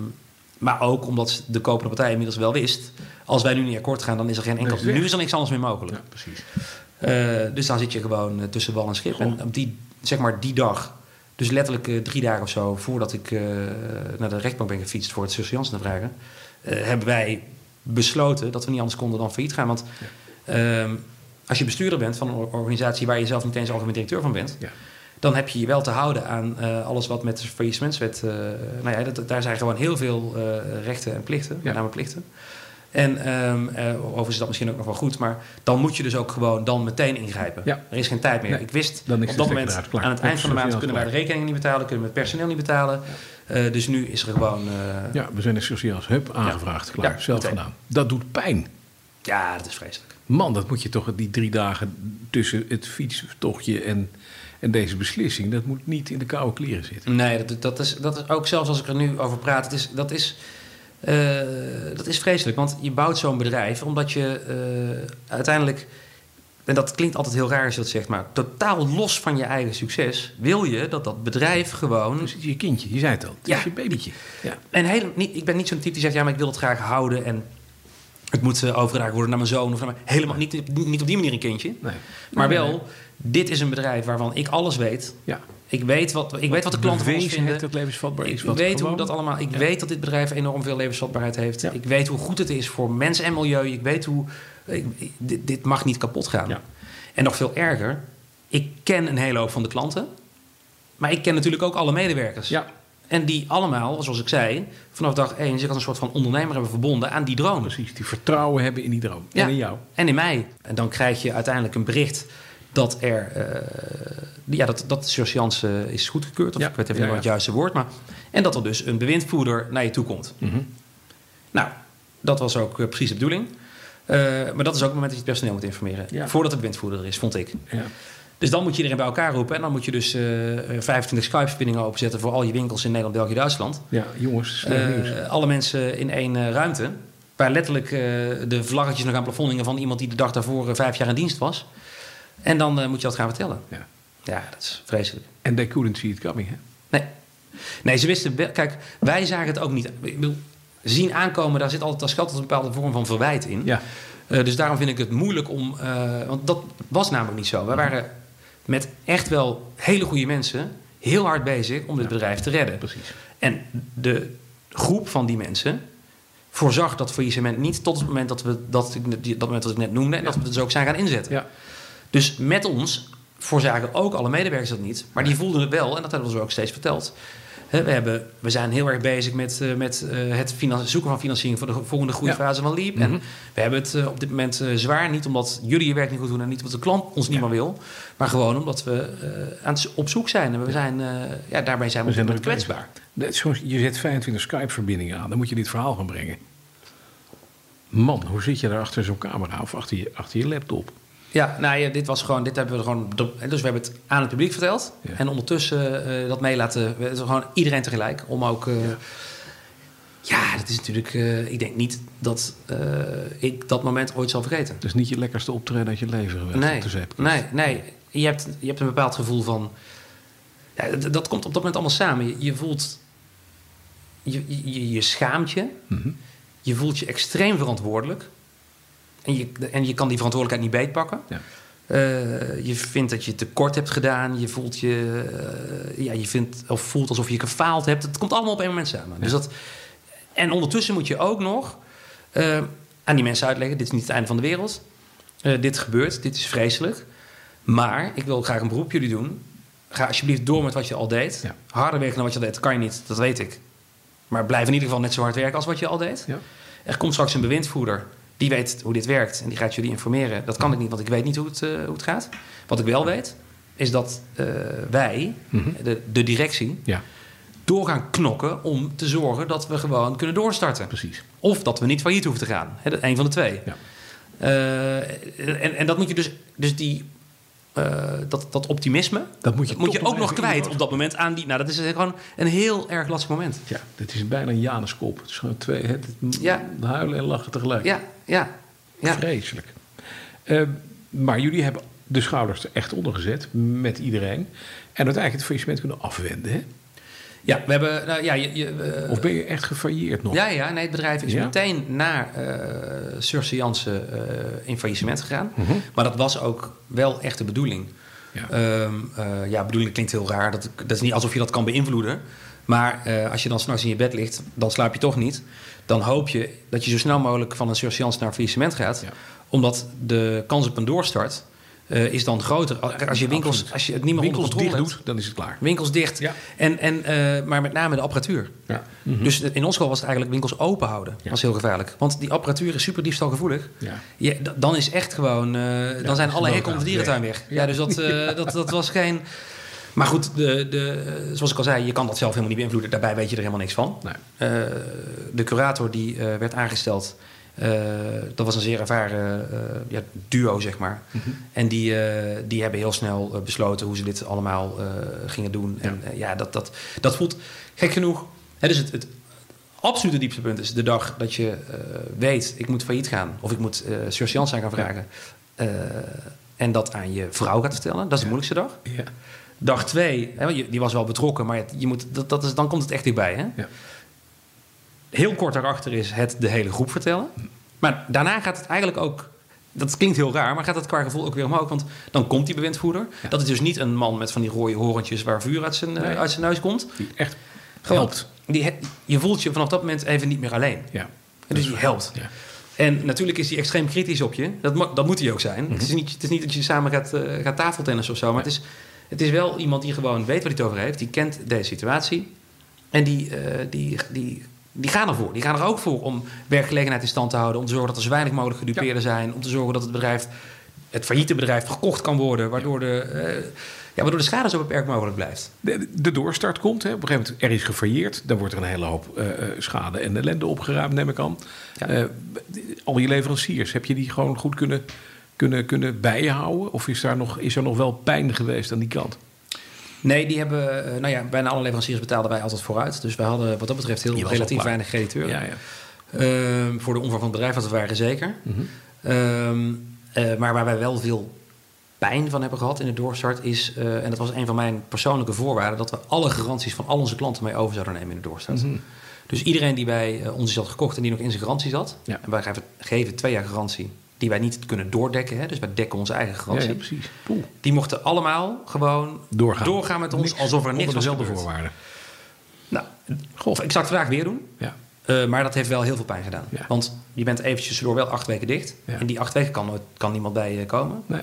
maar ook omdat de kopende partij inmiddels wel wist... als wij nu niet akkoord gaan, dan is er geen enkel... het nu is er niks anders meer mogelijk. Ja, precies. Eh, dus dan zit je gewoon eh, tussen wal en schip. Goh. En op die, zeg maar die dag, dus letterlijk eh, drie dagen of zo... voordat ik naar de rechtbank ben gefietst voor het surseance te vragen... hebben wij besloten dat we niet anders konden dan failliet gaan. Want ehm, als je bestuurder bent van een or- organisatie... waar je zelf niet eens algemeen directeur van bent... Ja. dan heb je je wel te houden aan alles wat met de faillissementswet... eh nou ja, dat, daar zijn gewoon heel veel rechten en plichten, met name plichten... En eh, overigens is dat misschien ook nog wel goed, maar dan moet je dus ook gewoon dan meteen ingrijpen. Ja. Er is geen tijd meer. Nee, ik wist dan op dat moment aan het eind van de maand kunnen wij de rekeningen niet betalen, kunnen we het personeel niet betalen. Eh, dus nu is er gewoon. eh, ja. Ja, we zijn er sociaals. Hup, aangevraagd. Klaar. Ja, Zelf meteen. gedaan. Dat doet pijn. dat is vreselijk. Man, dat moet je toch die drie dagen tussen het fietstochtje en, en deze beslissing... dat moet niet in de koude kleren zitten. Nee, dat, dat, is, dat is ook zelfs als ik er nu over praat, het is, dat, is, eh, dat is vreselijk. Want je bouwt zo'n bedrijf omdat je eh, uiteindelijk, en dat klinkt altijd heel raar als je dat zegt, maar totaal los van je eigen succes wil je dat dat bedrijf gewoon. Dus je kindje, je zei het al. Het Ja. is je babytje. Ja. En heel, niet, ik ben niet zo'n type die zegt, ja, maar ik wil het graag houden en het moet eh, overgedragen worden naar mijn zoon. Of naar mijn, helemaal niet, niet, op die manier een kindje. Nee. Maar Nee, wel, nee. dit is een bedrijf waarvan ik alles weet. Ja. Ik weet wat, ik weet wat de klanten van ons vinden. heeft dat levensvatbaar is. Ik weet hoe dat allemaal. Ik Ja. weet dat dit bedrijf enorm veel levensvatbaarheid heeft. Ja. Ik weet hoe goed het is voor mens en milieu. Ik weet hoe. ik- dit, dit mag niet kapot gaan. Ja. En nog veel erger, ik ken een hele hoop van de klanten. Maar ik ken natuurlijk ook alle medewerkers. Ja, En die allemaal, zoals ik zei, vanaf dag één zich als een soort van ondernemer hebben verbonden aan die droom. precies. Die vertrouwen hebben in die droom. En in jou. En in mij. En dan krijg je uiteindelijk een bericht dat er. eh, ja, dat, dat de surseance is goedgekeurd. Of Ja, ik weet even ja, niet wat het juiste woord. Maar, en dat er dus een bewindvoerder naar je toe komt. Mhm. Nou, dat was ook eh, precies de bedoeling. Eh, maar dat is ook het moment dat je het personeel moet informeren. Ja. Voordat de bewindvoerder er is, vond ik. Ja. Dus dan moet je iedereen bij elkaar roepen. En dan moet je dus eh 25 Skype-verbindingen openzetten voor al je winkels in Nederland, België, Duitsland. ja, jongens, nieuws. alle mensen in één ruimte. Waar letterlijk de vlaggetjes nog aan plafond hingen van iemand die de dag daarvoor vijf jaar in dienst was. En dan eh, moet je dat gaan vertellen. Ja. Ja, dat is vreselijk. En they couldn't see it coming, hè? Nee. Nee, ze wisten wel. Kijk, wij zagen het ook niet. Ik bedoel, zien aankomen, daar zit altijd, daar schuilt altijd een bepaalde vorm van verwijt in. Ja. Eh, dus daarom vind ik het moeilijk om. eh, want dat was namelijk niet zo. We waren met echt wel hele goede mensen heel hard bezig om dit bedrijf te redden. Precies. En de groep van die mensen voorzag dat faillissement niet tot het moment dat we dat, dat moment dat ik net noemde en dat we het dus ook zijn gaan inzetten. Ja. Dus met ons voorzagen ook alle medewerkers dat niet, maar die voelden het wel en dat hebben we ze ook steeds verteld. We, hebben, we zijn heel erg bezig met, eh, met eh, het zoeken van financiering voor de volgende groeifase van Leap. Mhm. En we hebben het eh, op dit moment zwaar. Niet omdat jullie je werk niet goed doen en niet omdat de klant ons niet meer wil. Maar gewoon omdat we aan het, op zoek zijn. En we zijn, ja, daarbij zijn we, We zijn op er kwetsbaar. Je zet 25 Skype-verbindingen aan, dan moet je dit verhaal gaan brengen. Man, hoe zit je daar achter zo'n camera of achter je, achter je laptop? Ja, nou ja, dit was gewoon, dit hebben we gewoon. Dus we hebben het aan het publiek verteld. Ja. En ondertussen eh, dat mee laten. Gewoon iedereen tegelijk. Om ook. eh, ja. dat is natuurlijk. eh, ik denk niet dat ik dat moment ooit zal vergeten. Is niet je lekkerste optreden uit je leven geweest. Nee, nee, nee. Je hebt, je hebt een bepaald gevoel van. Ja, dat komt op dat moment allemaal samen. Je, je voelt je, je, je schaamt je. Mhm. Je voelt je extreem verantwoordelijk. En je, en je kan die verantwoordelijkheid niet beetpakken. Ja. Eh, je vindt dat je tekort hebt gedaan. Je voelt je, eh, ja, je vindt, of voelt alsof je gefaald hebt. Het komt allemaal op één moment samen. Dus dat, en ondertussen moet je ook nog eh, aan die mensen uitleggen: dit is niet het einde van de wereld. Dit gebeurt, dit is vreselijk. Maar ik wil graag een beroep op jullie doen. Ga alsjeblieft door met wat je al deed. Ja. Harder werken dan wat je al deed, dat kan je niet, dat weet ik. Maar blijf in ieder geval net zo hard werken als wat je al deed. Ja. Er komt straks een bewindvoerder. Die weet hoe dit werkt en die gaat jullie informeren. Dat kan ik niet, want ik weet niet hoe het, eh, hoe het gaat. Wat ik wel weet, is dat eh, wij, Mhm. de, de directie, Ja, door gaan knokken om te zorgen dat we gewoon kunnen doorstarten. precies. Of dat we niet failliet hoeven te gaan. Een van de twee. Ja. Eh, en, en dat moet je dus, dus die, eh, dat, dat optimisme, Dat moet je, moet je ook nog kwijt op dat moment aan die. Nou, dat is gewoon een heel erg lastig moment. Ja, dit is bijna een Januskop. Het is gewoon twee, het, Ja. huilen en lachen tegelijk. Ja, ja, ja. Vreselijk. Eh, maar jullie hebben de schouders er echt onder gezet met iedereen. En uiteindelijk het faillissement kunnen afwenden. Hè? Ja, we hebben. Nou, ja, je, je, eh, Of ben je echt gefailleerd nog? ja, ja, nee, het bedrijf is Ja? meteen naar uh, Surse Jansen eh, in faillissement gegaan. Mhm. Maar dat was ook wel echt de bedoeling. Ja. Ehm, eh, ja, bedoeling klinkt heel raar. Dat, dat is niet alsof je dat kan beïnvloeden. Maar eh, als je dan s'nachts in je bed ligt, dan slaap je toch niet. Dan hoop je dat je zo snel mogelijk van een Surse Jansen naar faillissement gaat. Ja. Omdat de kans op een doorstart eh, is dan groter. Als je winkels, absoluut. als je het niet meer Winkels onder dicht doet, dan is het klaar. Winkels dicht. Ja. En, en, eh, maar met name de apparatuur. Ja. Dus in ons geval was het eigenlijk winkels open houden. Mhm. Ja. Dat is heel gevaarlijk. Want die apparatuur is super diefstalgevoelig. Ja. Dan is echt gewoon... eh, dan zijn alle hekken om de dierentuin weg. Ja, dus dat, dat, dat was geen... Maar goed, de, de, zoals ik al zei, je kan dat zelf helemaal niet beïnvloeden. Daarbij weet je er helemaal niks van. Nee. De curator die werd aangesteld... eh, dat was een zeer ervaren eh, ja, duo, zeg maar. Mhm. En die, eh, die hebben heel snel besloten hoe ze dit allemaal gingen doen. En ja, dat, dat, dat voelt gek genoeg. Hè, dus het, het absolute dieptepunt is de dag dat je weet... ik moet failliet gaan of ik moet uh, surseance aan gaan vragen... En dat aan je vrouw gaat vertellen. Dat is de moeilijkste dag. Ja. Dag twee, hè, die was wel betrokken, maar je moet, dat, dat is, dan komt het echt dichtbij. Hè? Ja. Heel kort daarachter is het de hele groep vertellen. Maar daarna gaat het eigenlijk ook... Dat klinkt heel raar, maar gaat het qua gevoel ook weer omhoog. Want dan komt die bewindvoerder. Dat is dus niet een man met van die rode horentjes... waar vuur uit zijn, eh, Nee. uit zijn neus komt. Die echt helpt. Die, je voelt je vanaf dat moment even niet meer alleen. Ja. En dus die helpt. Ja. En natuurlijk is hij extreem kritisch op je. Dat, dat moet hij ook zijn. Mhm. het, is niet, het is niet dat je samen gaat, eh, gaat tafeltennis of zo. Maar het, is, het is wel iemand die gewoon weet waar hij het over heeft. Die kent deze situatie. En die, eh, die, die, die gaan ervoor. Die gaan er ook voor om werkgelegenheid in stand te houden. Om te zorgen dat er zo weinig mogelijk gedupeerden zijn. Om te zorgen dat het bedrijf, het failliete bedrijf, verkocht kan worden. Waardoor de, eh, ja, waardoor de schade zo beperkt mogelijk blijft. De, de doorstart komt. Hè. Op een gegeven moment er is gefailleerd. Dan wordt er een hele hoop eh, eh, schade en ellende opgeruimd, neem ik aan. Ja. Al je leveranciers, heb je die gewoon goed kunnen, kunnen, kunnen bijhouden? Of is, daar nog, is er nog wel pijn geweest aan die kant? Nee, die hebben, eh, nou ja, bijna alle leveranciers betaalden wij altijd vooruit. Dus wij hadden wat dat betreft heel relatief weinig crediteuren. Ja, ja. Ehm, voor de omvang van het bedrijf wat we waren zeker. Mhm. Ehm, eh, maar waar wij wel veel pijn van hebben gehad in de doorstart is, eh, en dat was een van mijn persoonlijke voorwaarden, dat we alle garanties van al onze klanten mee over zouden nemen in de doorstart. Mhm. Dus iedereen die bij ons is had gekocht en die nog in zijn garantie zat, Ja. en wij geven, geven twee jaar garantie, die wij niet kunnen doordekken, hè, dus wij dekken onze eigen garantie. ja, precies. Poeh. Die mochten allemaal gewoon Doorgaan. met ons alsof er niks Onder dezelfde voorwaarden. Nou, ik zou het vandaag weer doen. Ja. Eh, maar dat heeft wel heel veel pijn gedaan. Ja. Want je bent eventjes door wel acht weken dicht. Ja. In die acht weken kan, nooit- kan niemand bij je komen. Nee.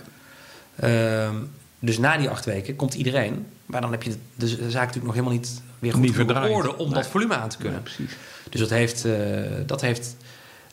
Ehm, dus na die acht weken komt iedereen. Maar dan heb je de, de zaak natuurlijk nog helemaal niet weer goed Niet genoeg op verdraaid. orde om Nee. dat volume aan te kunnen. Precies. Dus dat heeft, eh, dat heeft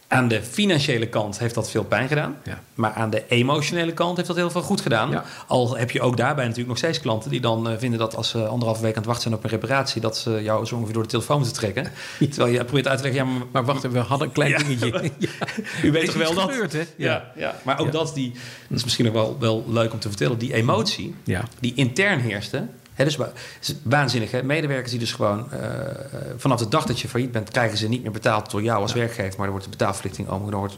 aan de financiële kant heeft dat veel pijn gedaan. Ja. Maar aan de emotionele kant heeft dat heel veel goed gedaan. Ja. Al heb je ook daarbij natuurlijk nog steeds klanten die dan eh, vinden dat als ze anderhalve week aan het wachten zijn op een reparatie, dat ze jou zo ongeveer door de telefoon moeten trekken. Terwijl je probeert uit te leggen, ja, maar, Maar wacht, we hadden een klein dingetje. u weet toch wel dat? gebeurd, hè? Ja, ja. Maar ook dat, die, dat is misschien nog wel, wel leuk om te vertellen, die emotie die intern heerste. Dus waanzinnig. Hè? Medewerkers die dus gewoon eh, eh, vanaf de dag dat je failliet bent, krijgen ze niet meer betaald door jou als werkgever, maar er wordt de betaalverplichting overgenomen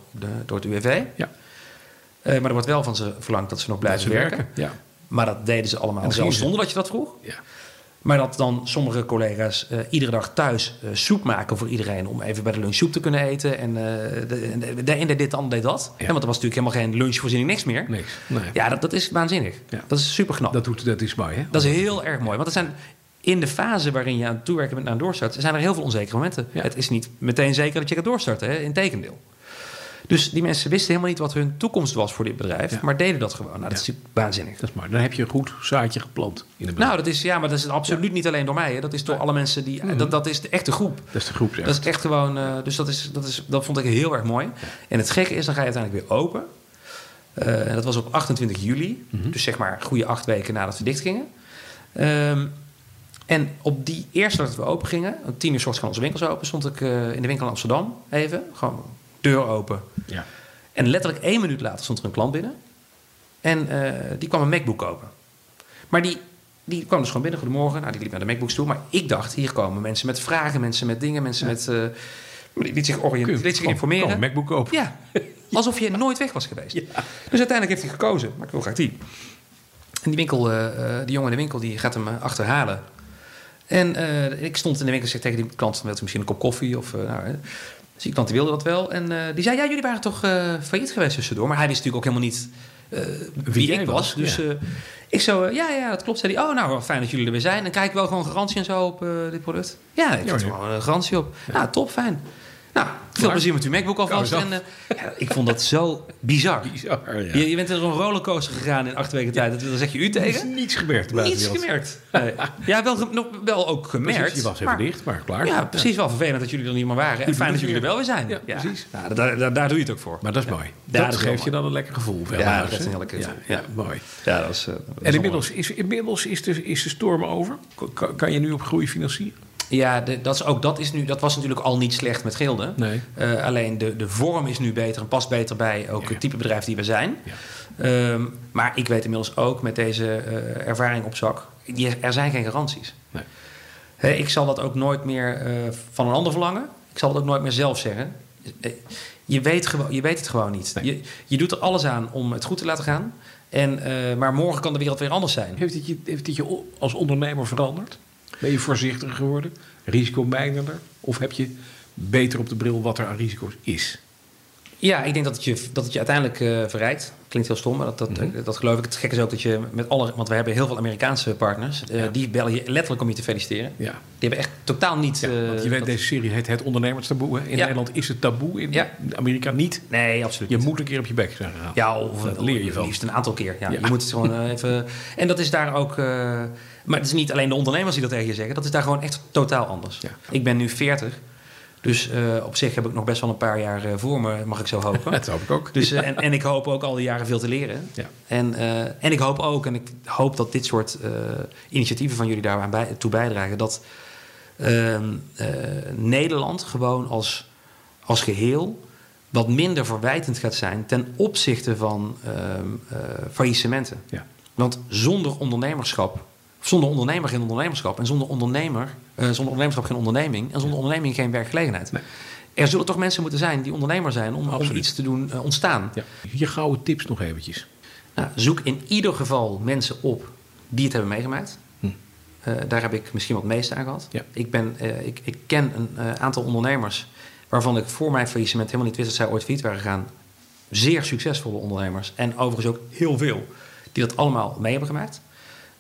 door, het UWV. Ja. Eh, maar er wordt wel van ze verlangd dat ze nog blijven ze werken. Ja. Maar dat deden ze allemaal zelf zonder dat je dat vroeg. ja. Maar dat dan sommige collega's uh, iedere dag thuis uh, soep maken voor iedereen. om even bij de lunch soep te kunnen eten. En uh, de, de, een deed dit, de ander deed dat. Ja. En want er was natuurlijk helemaal geen lunchvoorziening, niks meer. Niks. Nee. Ja, dat, dat is waanzinnig. Ja. Dat is super knap. Dat, doet, dat is mooi, hè? Dat is heel erg mooi. Want er zijn in de fase waarin je aan het toewerken bent naar een doorstart, zijn er heel veel onzekere momenten. Het is niet meteen zeker dat je gaat doorstarten, hè? in tegendeel. Dus die mensen wisten helemaal niet wat hun toekomst was voor dit bedrijf, maar deden dat gewoon. Nou, dat is waanzinnig. Dat is mooi. Dan heb je een goed zaadje geplant in het bedrijf. Nou, dat is, ja, maar dat is absoluut niet alleen door mij. Hè. Dat is door alle mensen die. Mhm. Dat, dat is de echte groep. Dat is de groep, ja. Dat is echt gewoon. Uh, dus dat, is, dat, is, dat vond ik heel erg mooi. En het gekke is, dan ga je uiteindelijk weer open. Uh, dat was op 28 juli. Mm Dus zeg maar goede acht weken nadat we dicht gingen. Um, en op die eerste dat we open gingen, om tien uur soort gaan onze winkels open, stond ik uh, in de winkel in Amsterdam even. Gewoon deur open. Ja. En letterlijk één minuut later stond er een klant binnen. En uh, die kwam een MacBook kopen. Maar die, die kwam dus gewoon binnen, goedemorgen. Nou, die liep naar de MacBooks toe. Maar ik dacht, hier komen mensen met vragen, mensen met dingen, mensen ja. met... Uh, die liet zich, oriënteren, liet zich informeren. Kom, MacBook kopen. Ja, alsof je nooit weg was geweest. Ja. Dus uiteindelijk heeft hij gekozen. Maar ik wil graag die. En die winkel, uh, die jongen in de winkel, die gaat hem achterhalen. En uh, ik stond in de winkel en zei tegen die klant: Wilt u misschien een kop koffie? Of, uh, nou, dus die klant wilde dat wel. En uh, die zei: Ja, jullie waren toch failliet geweest tussendoor. Maar hij wist natuurlijk ook helemaal niet wie, wie ik was. was. Dus ja. ik zo: Ja, ja, dat klopt. Zei hij: Oh, nou, fijn dat jullie er weer zijn. En krijg ik wel gewoon garantie en zo op dit product? Ja, ik heb er gewoon een garantie op. Ja. Nou, top, fijn. Nou, veel plezier met uw MacBook alvast. En, uh, ja, ik vond dat zo bizar. bizar ja. je, je, bent er een rollercoaster gegaan in acht weken tijd. Dan zeg je u tegen. Er is niets gebeurd. Niets gemerkt. Nee. Ja, wel, nog, wel ook gemerkt. Precies, je was even maar, dicht, maar klaar. Ja, precies. Wel vervelend dat jullie er niet meer waren. En fijn dat jullie er wel weer zijn. Ja, precies. Ja, daar, daar, daar, doe je het ook voor. Maar dat is mooi. Dat, geeft je dan een lekker gevoel. Ja, dat is een lekker gevoel. Ja, mooi. Ja, dat is, en inmiddels is, inmiddels is de, is de storm over. Kan, kan je nu op groei financieren? Ja, de, dat, is ook, dat, is nu, dat was natuurlijk al niet slecht met gilden. Nee. Uh, alleen de, de vorm is nu beter en past beter bij ook ja, het type bedrijf die we zijn. Ja. Um, maar ik weet inmiddels ook met deze uh, ervaring op zak, die, er zijn geen garanties. Nee. He, ik zal dat ook nooit meer uh, van een ander verlangen. Ik zal het ook nooit meer zelf zeggen. Je weet, je weet het gewoon niet. Nee. Je, je doet er alles aan om het goed te laten gaan. En, maar morgen kan de wereld weer anders zijn. Heeft het je, heeft het je als ondernemer veranderd? Ben je voorzichtiger geworden, risicomijdender? Of heb je beter op de bril wat er aan risico's is? Ja, ik denk dat het je, dat het je uiteindelijk uh, verrijkt. Klinkt heel stom, maar dat, dat, mm -hmm. dat geloof ik. Het gekke is ook dat je met alle... Want we hebben heel veel Amerikaanse partners. Uh, ja. Die bellen je letterlijk om je te feliciteren. Ja. Die hebben echt totaal niet... Ja, want je weet, dat... deze serie heet Het Ondernemerstaboe. In ja. Nederland is het taboe, in Amerika niet. Nee, absoluut Je niet. moet een keer op je bek zijn gehaald. Ja, of dat leer je van. liefst een aantal keer. Ja, Je moet het gewoon even... En dat is daar ook... Maar het is niet alleen de ondernemers die dat tegen je zeggen. Dat is daar gewoon echt totaal anders. Ik ben nu 40. Dus uh, op zich heb ik nog best wel een paar jaar uh, voor me, mag ik zo hopen. dat hoop ik ook. Dus, uh, en, en, ik hoop ook al die jaren veel te leren. Ja. En, en ik hoop ook, en ik hoop dat dit soort initiatieven van jullie daaraan bij, toe bijdragen, dat ehm, Nederland gewoon als, als geheel wat minder verwijtend gaat zijn ten opzichte van ehm, faillissementen. Ja. Want zonder ondernemerschap zonder ondernemer geen ondernemerschap. En zonder ondernemer, uh, zonder ondernemerschap geen onderneming. En zonder onderneming geen werkgelegenheid. Nee. Er zullen toch mensen moeten zijn die ondernemer zijn om, om iets te doen uh, ontstaan. Ja. Je gouden tips nog eventjes. Nou, zoek in ieder geval mensen op die het hebben meegemaakt. Hm. Uh, daar heb ik misschien wat meeste aan gehad. Ja. Ik, ben, ik, ik, ken een aantal ondernemers waarvan ik voor mijn faillissement helemaal niet wist dat zij ooit failliet waren gegaan. Zeer succesvolle ondernemers. En overigens ook heel veel die dat allemaal mee hebben gemaakt.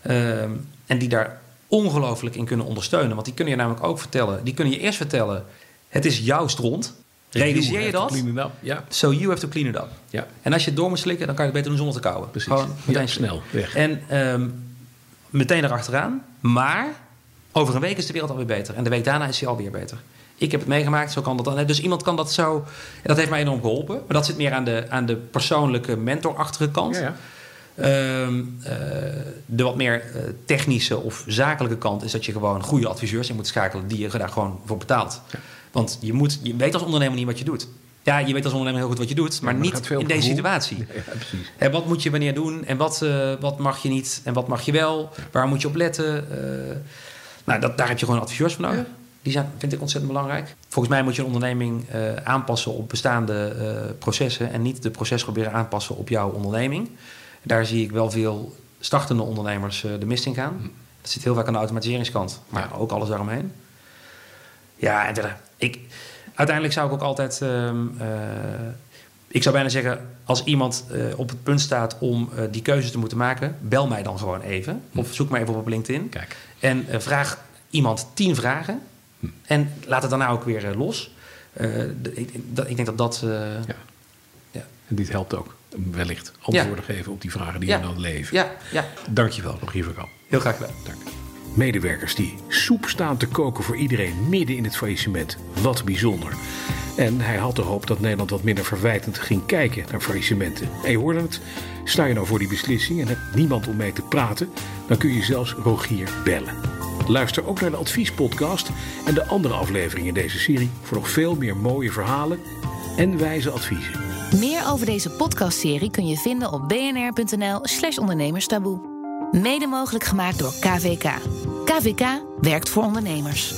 Uh, en die daar ongelooflijk in kunnen ondersteunen. Want die kunnen je namelijk ook vertellen. Die kunnen je eerst vertellen: het is jouw stront. Realiseer je dat? Ja. So you have to clean it up. Ja. En als je het door moet slikken, dan kan je het beter doen zonder te kauwen. Precies. Gewoon meteen ja, snel weg. En um, meteen erachteraan. Maar over een week is de wereld alweer beter. En de week daarna is hij alweer beter. Ik heb het meegemaakt, zo kan dat dan. Dus iemand kan dat zo. En dat heeft mij enorm geholpen. Maar dat zit meer aan de, aan de persoonlijke mentorachtige kant. Ja, ja. Um, uh, de wat meer uh, technische of zakelijke kant is dat je gewoon goede adviseurs in moet schakelen die je daar gewoon voor betaalt. Ja. Want je, moet, je weet als ondernemer niet wat je doet. Ja, je weet als ondernemer heel goed wat je doet, maar, ja, maar niet in deze situatie. Ja. En wat moet je wanneer doen en wat, uh, wat mag je niet en wat mag je wel? Waar moet je op letten? nou, dat, daar heb je gewoon adviseurs voor nodig. Die zijn, vind ik ontzettend belangrijk. Volgens mij moet je een onderneming aanpassen op bestaande processen en niet de proces proberen aanpassen op jouw onderneming. Daar zie ik wel veel startende ondernemers uh, de mist in gaan. Dat Dat zit heel vaak aan de automatiseringskant. Maar ook alles daaromheen. Ja, en verder. Ik, uiteindelijk zou ik ook altijd... ehm, eh, ik zou bijna zeggen, als iemand eh, op het punt staat om eh, die keuze te moeten maken, bel mij dan gewoon even. Of zoek me even op op LinkedIn. Kijk. En eh, vraag iemand tien vragen. En laat het daarna ook weer eh, los. Eh, ik, ik denk dat dat. eh, Ja. ja. En dit helpt ook. Wellicht antwoorden geven op die vragen die Ja. je dan leven. Ja, ja, Dankjewel, Rogier van Kamp. heel graag gedaan. Dank. Medewerkers die soep staan te koken voor iedereen midden in het faillissement. Wat bijzonder. En hij had de hoop dat Nederland wat minder verwijtend ging kijken naar faillissementen. En je hoorde het, sta je nou voor die beslissing en hebt niemand om mee te praten, dan kun je zelfs Rogier bellen. Luister ook naar de adviespodcast en de andere afleveringen in deze serie voor nog veel meer mooie verhalen en wijze adviezen. Meer over deze podcastserie kun je vinden op bnr.nl/slash ondernemerstaboe. Mede mogelijk gemaakt door KVK. KVK werkt voor ondernemers.